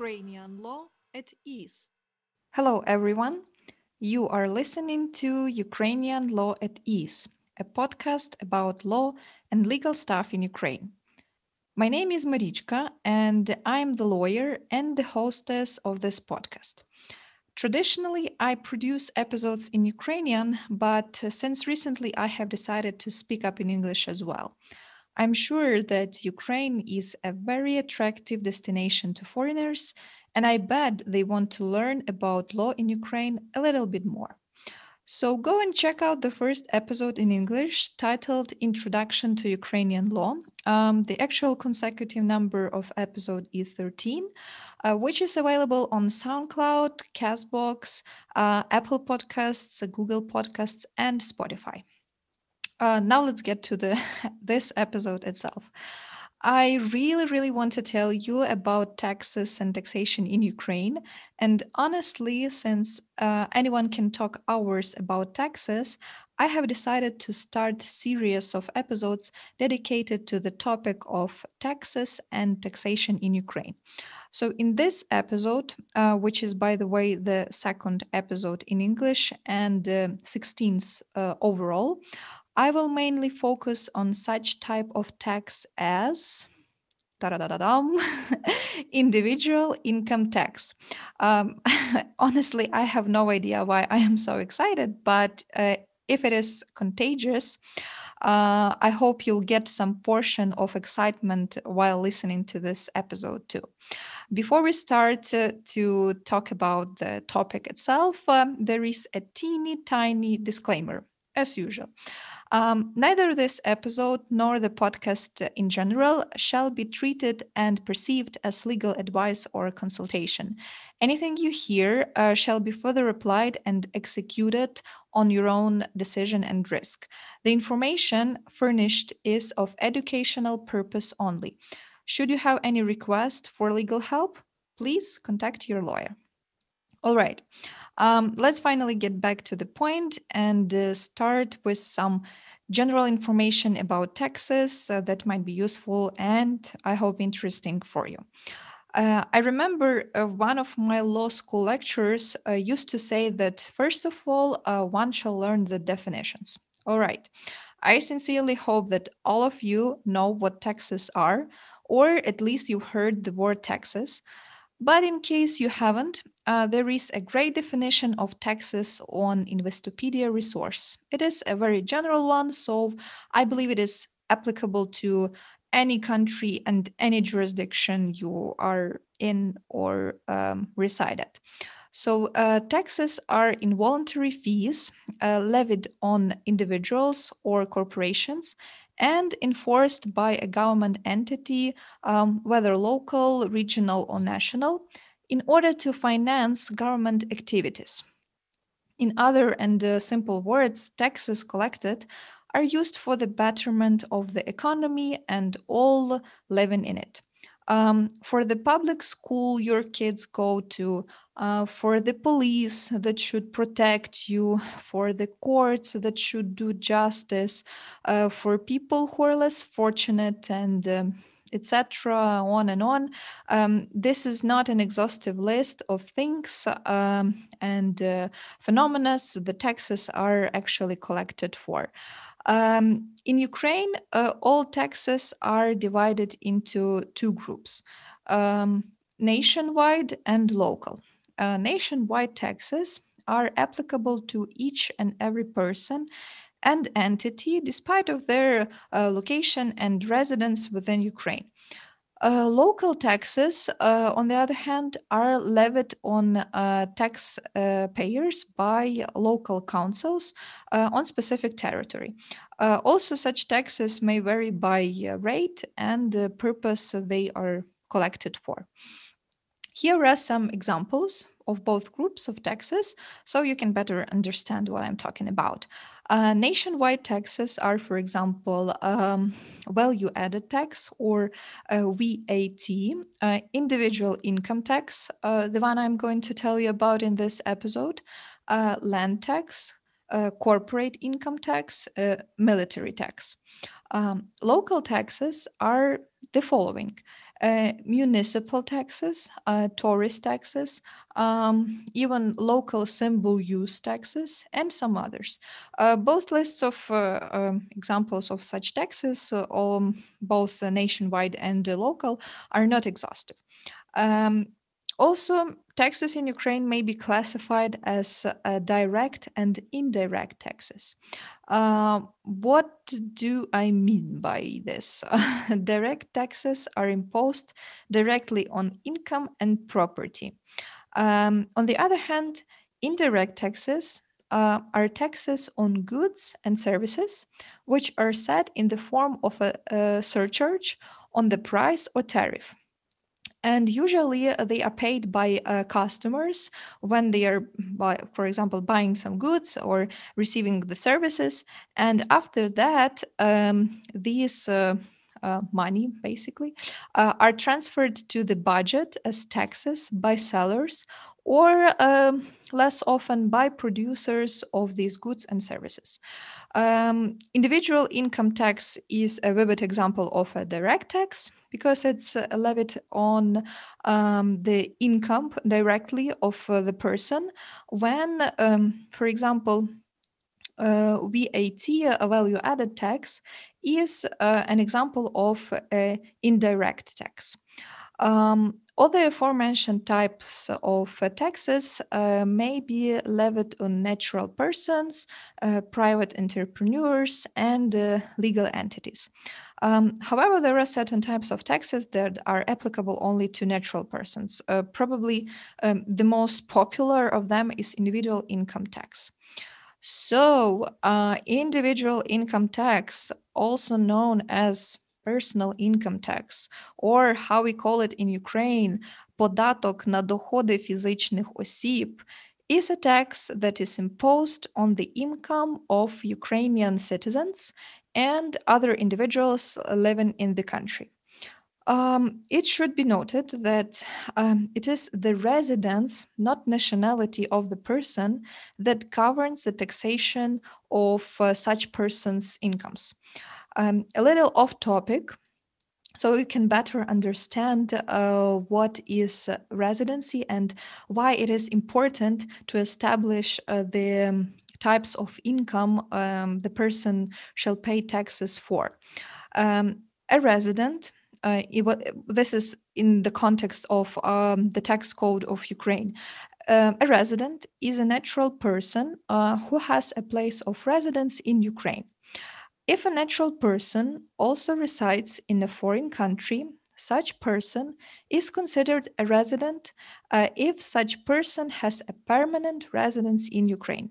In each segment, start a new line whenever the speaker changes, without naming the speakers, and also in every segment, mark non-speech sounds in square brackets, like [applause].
Ukrainian Law at Ease. Hello, everyone. You are listening to Ukrainian Law at Ease, a podcast about law and legal stuff in Ukraine. My name is Marichka, and I'm the lawyer and the hostess of this podcast. Traditionally, I produce episodes in Ukrainian, but since recently I have decided to speak up in English as well. I'm sure that Ukraine is a very attractive destination to foreigners, and I bet they want to learn about law in Ukraine a little bit more. So go and check out the first episode in English titled Introduction to Ukrainian Law. Um, the actual consecutive number of episode is 13, uh, which is available on SoundCloud, Castbox, uh, Apple Podcasts, Google Podcasts, and Spotify. Uh, now let's get to the [laughs] this episode itself. I really, really want to tell you about taxes and taxation in Ukraine. And honestly, since uh, anyone can talk hours about taxes, I have decided to start a series of episodes dedicated to the topic of taxes and taxation in Ukraine. So, in this episode, uh, which is, by the way, the second episode in English and uh, 16th uh, overall, I will mainly focus on such type of tax as [laughs] individual income tax. Um, [laughs] honestly, I have no idea why I am so excited, but uh, if it is contagious, uh, I hope you'll get some portion of excitement while listening to this episode too. Before we start uh, to talk about the topic itself, um, there is a teeny tiny disclaimer, as usual. Um, neither this episode nor the podcast in general shall be treated and perceived as legal advice or consultation. Anything you hear uh, shall be further applied and executed on your own decision and risk. The information furnished is of educational purpose only. Should you have any request for legal help, please contact your lawyer. All right. Um, let's finally get back to the point and uh, start with some general information about taxes uh, that might be useful and I hope interesting for you. Uh, I remember uh, one of my law school lecturers uh, used to say that first of all, uh, one shall learn the definitions. All right. I sincerely hope that all of you know what taxes are, or at least you heard the word taxes. But in case you haven't, uh, there is a great definition of taxes on Investopedia resource. It is a very general one, so I believe it is applicable to any country and any jurisdiction you are in or um, reside at. So, uh, taxes are involuntary fees uh, levied on individuals or corporations and enforced by a government entity, um, whether local, regional, or national, in order to finance government activities. In other and uh, simple words, taxes collected are used for the betterment of the economy and all living in it. Um, for the public school your kids go to, uh, for the police that should protect you, for the courts that should do justice, uh, for people who are less fortunate and um, etc., on and on. Um, this is not an exhaustive list of things um, and uh, phenomena the taxes are actually collected for. Um, in Ukraine, uh, all taxes are divided into two groups um, nationwide and local. Uh, nationwide taxes are applicable to each and every person and entity despite of their uh, location and residence within Ukraine. Uh, local taxes, uh, on the other hand, are levied on uh, taxpayers uh, by local councils uh, on specific territory. also, such taxes may vary by rate and purpose they are collected for. Here are some examples of both groups of taxes so you can better understand what I'm talking about. Uh, nationwide taxes are, for example, um, value added tax or uh, VAT, uh, individual income tax, uh, the one I'm going to tell you about in this episode, uh, land tax, uh, corporate income tax, military tax. Um, local taxes are the following uh, municipal taxes, uh, tourist taxes, um, even local symbol use taxes, and some others. Uh, both lists of uh, um, examples of such taxes, um, both nationwide and local, are not exhaustive. Um, also, taxes in Ukraine may be classified as uh, direct and indirect taxes. Uh, what do I mean by this? [laughs] direct taxes are imposed directly on income and property. Um, on the other hand, indirect taxes uh, are taxes on goods and services, which are set in the form of a, a surcharge on the price or tariff and usually uh, they are paid by uh, customers when they are for example buying some goods or receiving the services. And after that um, these uh, uh, money basically uh, are transferred to the budget as taxes by sellers or um, less often by producers of these goods and services. Um, individual income tax is a vivid example of a direct tax because it's uh, levied on um, the income directly of uh, the person when, um, for example, uh, VAT, a value added tax, is uh, an example of an indirect tax. Um, all the aforementioned types of uh, taxes uh, may be levied on natural persons, uh, private entrepreneurs, and uh, legal entities. Um, however, there are certain types of taxes that are applicable only to natural persons. Uh, probably um, the most popular of them is individual income tax. So, uh, individual income tax, also known as personal income tax, or how we call it in Ukraine, податок на доходи фізичних осіб, is a tax that is imposed on the income of Ukrainian citizens and other individuals living in the country. Um, it should be noted that um, it is the residence, not nationality of the person, that governs the taxation of uh, such persons' incomes. Um, a little off topic, so you can better understand uh, what is residency and why it is important to establish uh, the um, types of income um, the person shall pay taxes for. Um, a resident, uh, this is in the context of um, the tax code of Ukraine. A resident is a natural person uh, who has a place of residence in Ukraine. If a natural person also resides in a foreign country, such person is considered a resident uh, if such person has a permanent residence in Ukraine.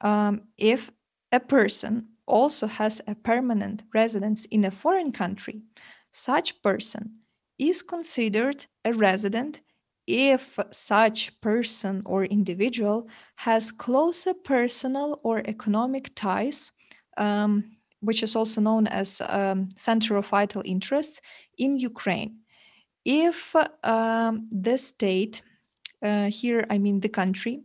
Um, if a person also has a permanent residence in a foreign country, such person is considered a resident if such person or individual has closer personal or economic ties um, which is also known as um, Center of Vital Interests in Ukraine. If um, the state, uh, here I mean the country,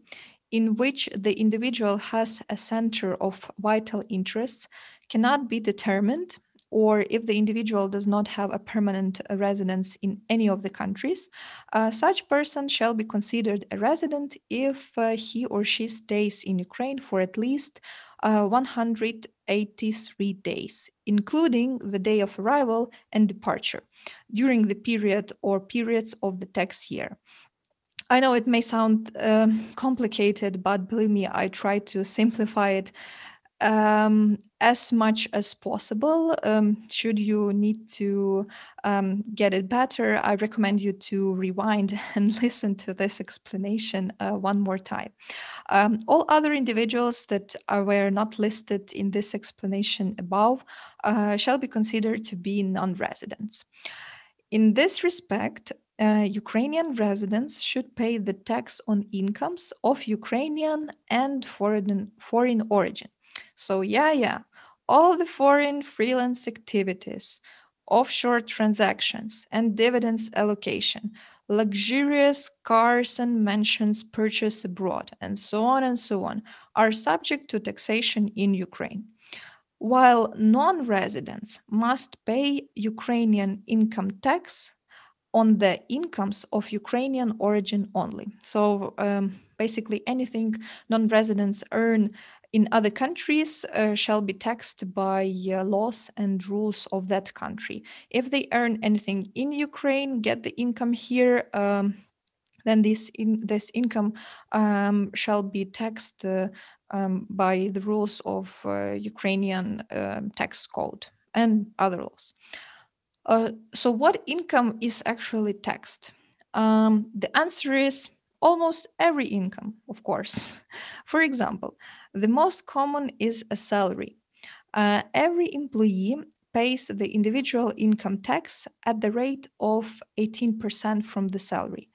in which the individual has a center of vital interests cannot be determined, or if the individual does not have a permanent residence in any of the countries, uh, such person shall be considered a resident if uh, he or she stays in Ukraine for at least uh, 183 days, including the day of arrival and departure, during the period or periods of the tax year. I know it may sound um, complicated, but believe me, I try to simplify it um, as much as possible. Um, should you need to um, get it better, I recommend you to rewind [laughs] and listen to this explanation uh, one more time. Um, all other individuals that are, were not listed in this explanation above uh, shall be considered to be non residents. In this respect, uh, Ukrainian residents should pay the tax on incomes of Ukrainian and foreign, foreign origin. So, yeah, yeah, all the foreign freelance activities, offshore transactions, and dividends allocation, luxurious cars and mansions purchased abroad, and so on and so on, are subject to taxation in Ukraine. while non residents must pay Ukrainian income tax on the incomes of Ukrainian origin only. So um, basically, anything non residents earn in other countries uh, shall be taxed by uh, laws and rules of that country. If they earn anything in Ukraine, get the income here, um, then this in, this income um, shall be taxed uh, um, by the rules of uh, Ukrainian um, tax code and other laws. Uh, so, what income is actually taxed? Um, the answer is almost every income, of course. [laughs] For example, the most common is a salary. Uh, every employee pays the individual income tax at the rate of 18% from the salary.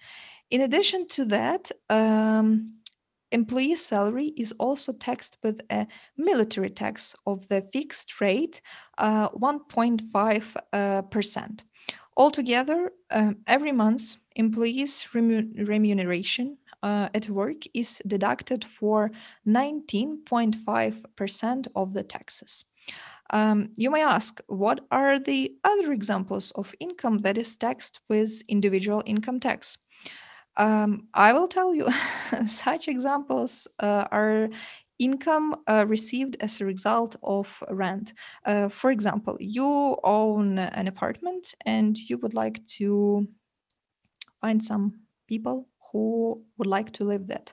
In addition to that, um, employee salary is also taxed with a military tax of the fixed rate, uh, 1.5%. Altogether, um, every month, employees' remuneration uh, at work is deducted for 19.5% of the taxes. Um, you may ask, what are the other examples of income that is taxed with individual income tax? Um, I will tell you, [laughs] such examples uh, are income uh, received as a result of rent. Uh, for example, you own an apartment and you would like to find some people who would like to live that.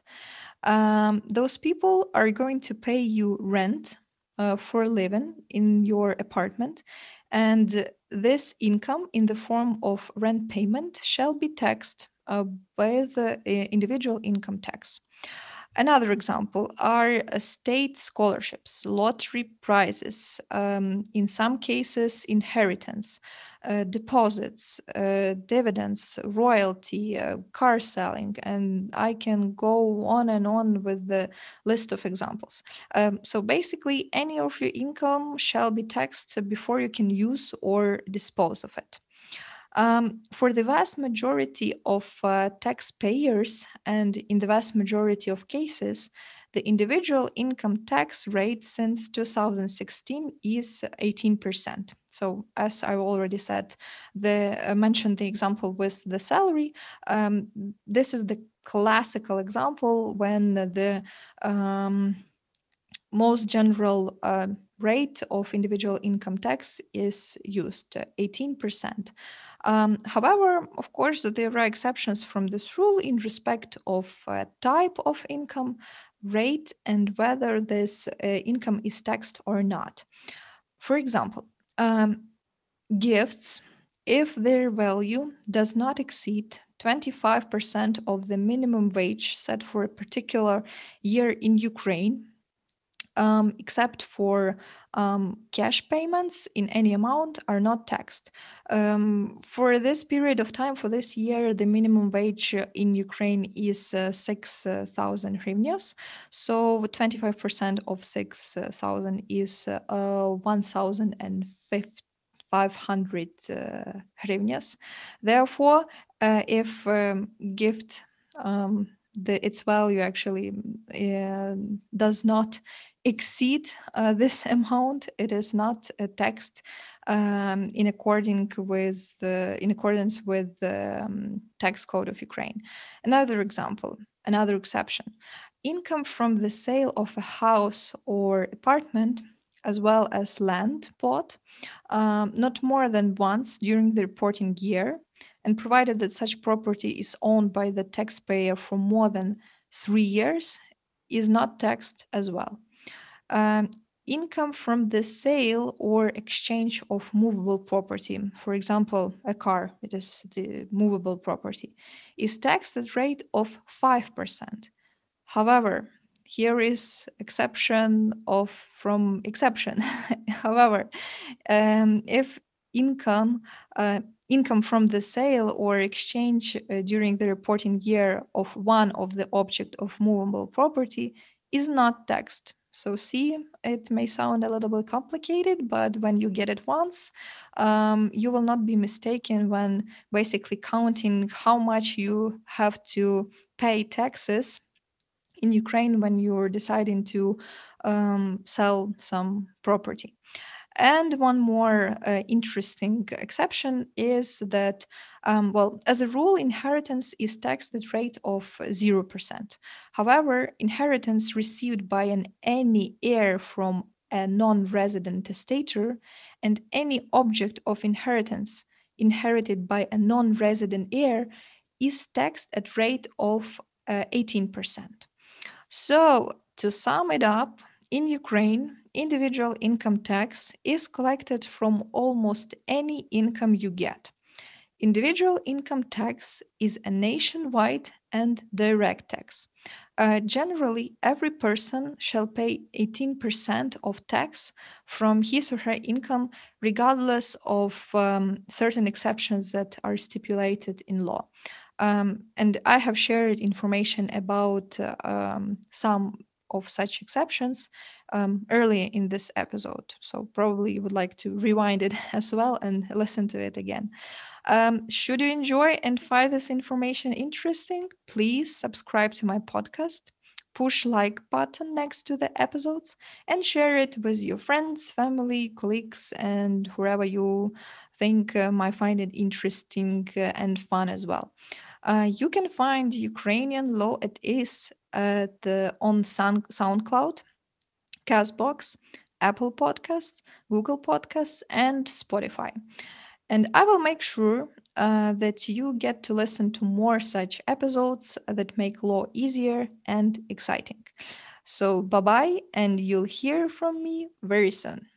Um, those people are going to pay you rent uh, for living in your apartment, and this income in the form of rent payment shall be taxed uh, by the uh, individual income tax. Another example are uh, state scholarships, lottery prizes, um, in some cases, inheritance, uh, deposits, uh, dividends, royalty, uh, car selling, and I can go on and on with the list of examples. Um, so basically, any of your income shall be taxed before you can use or dispose of it. Um, for the vast majority of uh, taxpayers, and in the vast majority of cases, the individual income tax rate since 2016 is 18%. So, as I already said, the uh, mentioned the example with the salary. Um, this is the classical example when the um, most general uh, rate of individual income tax is used, 18%. Um, however, of course, there are exceptions from this rule in respect of uh, type of income, rate, and whether this uh, income is taxed or not. For example, um, gifts, if their value does not exceed 25% of the minimum wage set for a particular year in Ukraine, um, except for um, cash payments in any amount are not taxed. Um, for this period of time, for this year, the minimum wage in Ukraine is uh, 6,000 hryvnias. So 25% of 6,000 is uh, 1,500 uh, hryvnias. Therefore, uh, if um, gift um, the, its value actually uh, does not exceed uh, this [laughs] amount, it is not a text um, in according with the in accordance with the um, tax code of Ukraine. Another example, another exception: income from the sale of a house or apartment. As well as land plot, um, not more than once during the reporting year, and provided that such property is owned by the taxpayer for more than three years, is not taxed as well. Um, income from the sale or exchange of movable property, for example, a car, it is the movable property, is taxed at rate of 5%. However, here is exception of from exception. [laughs] However, um, if income uh, income from the sale or exchange uh, during the reporting year of one of the object of movable property is not taxed so see, it may sound a little bit complicated, but when you get it once, um, you will not be mistaken when basically counting how much you have to pay taxes in Ukraine when you're deciding to um, sell some property. And one more uh, interesting exception is that, um, well, as a rule, inheritance is taxed at rate of 0%. However, inheritance received by an any heir from a non-resident testator and any object of inheritance inherited by a non-resident heir is taxed at rate of uh, 18%. So to sum it up, in Ukraine, individual income tax is collected from almost any income you get. Individual income tax is a nationwide and direct tax. Uh, generally, every person shall pay 18% of tax from his or her income, regardless of um, certain exceptions that are stipulated in law. Um, and I have shared information about uh, um, some of such exceptions um, early in this episode. So probably you would like to rewind it [laughs] as well and listen to it again. Um, should you enjoy and find this information interesting, please subscribe to my podcast, push like button next to the episodes, and share it with your friends, family, colleagues, and whoever you think uh, might find it interesting uh, and fun as well. Uh, you can find Ukrainian Law at Ease at the, on Sound, SoundCloud, Castbox, Apple Podcasts, Google Podcasts, and Spotify. And I will make sure uh, that you get to listen to more such episodes that make law easier and exciting. So, bye bye, and you'll hear from me very soon.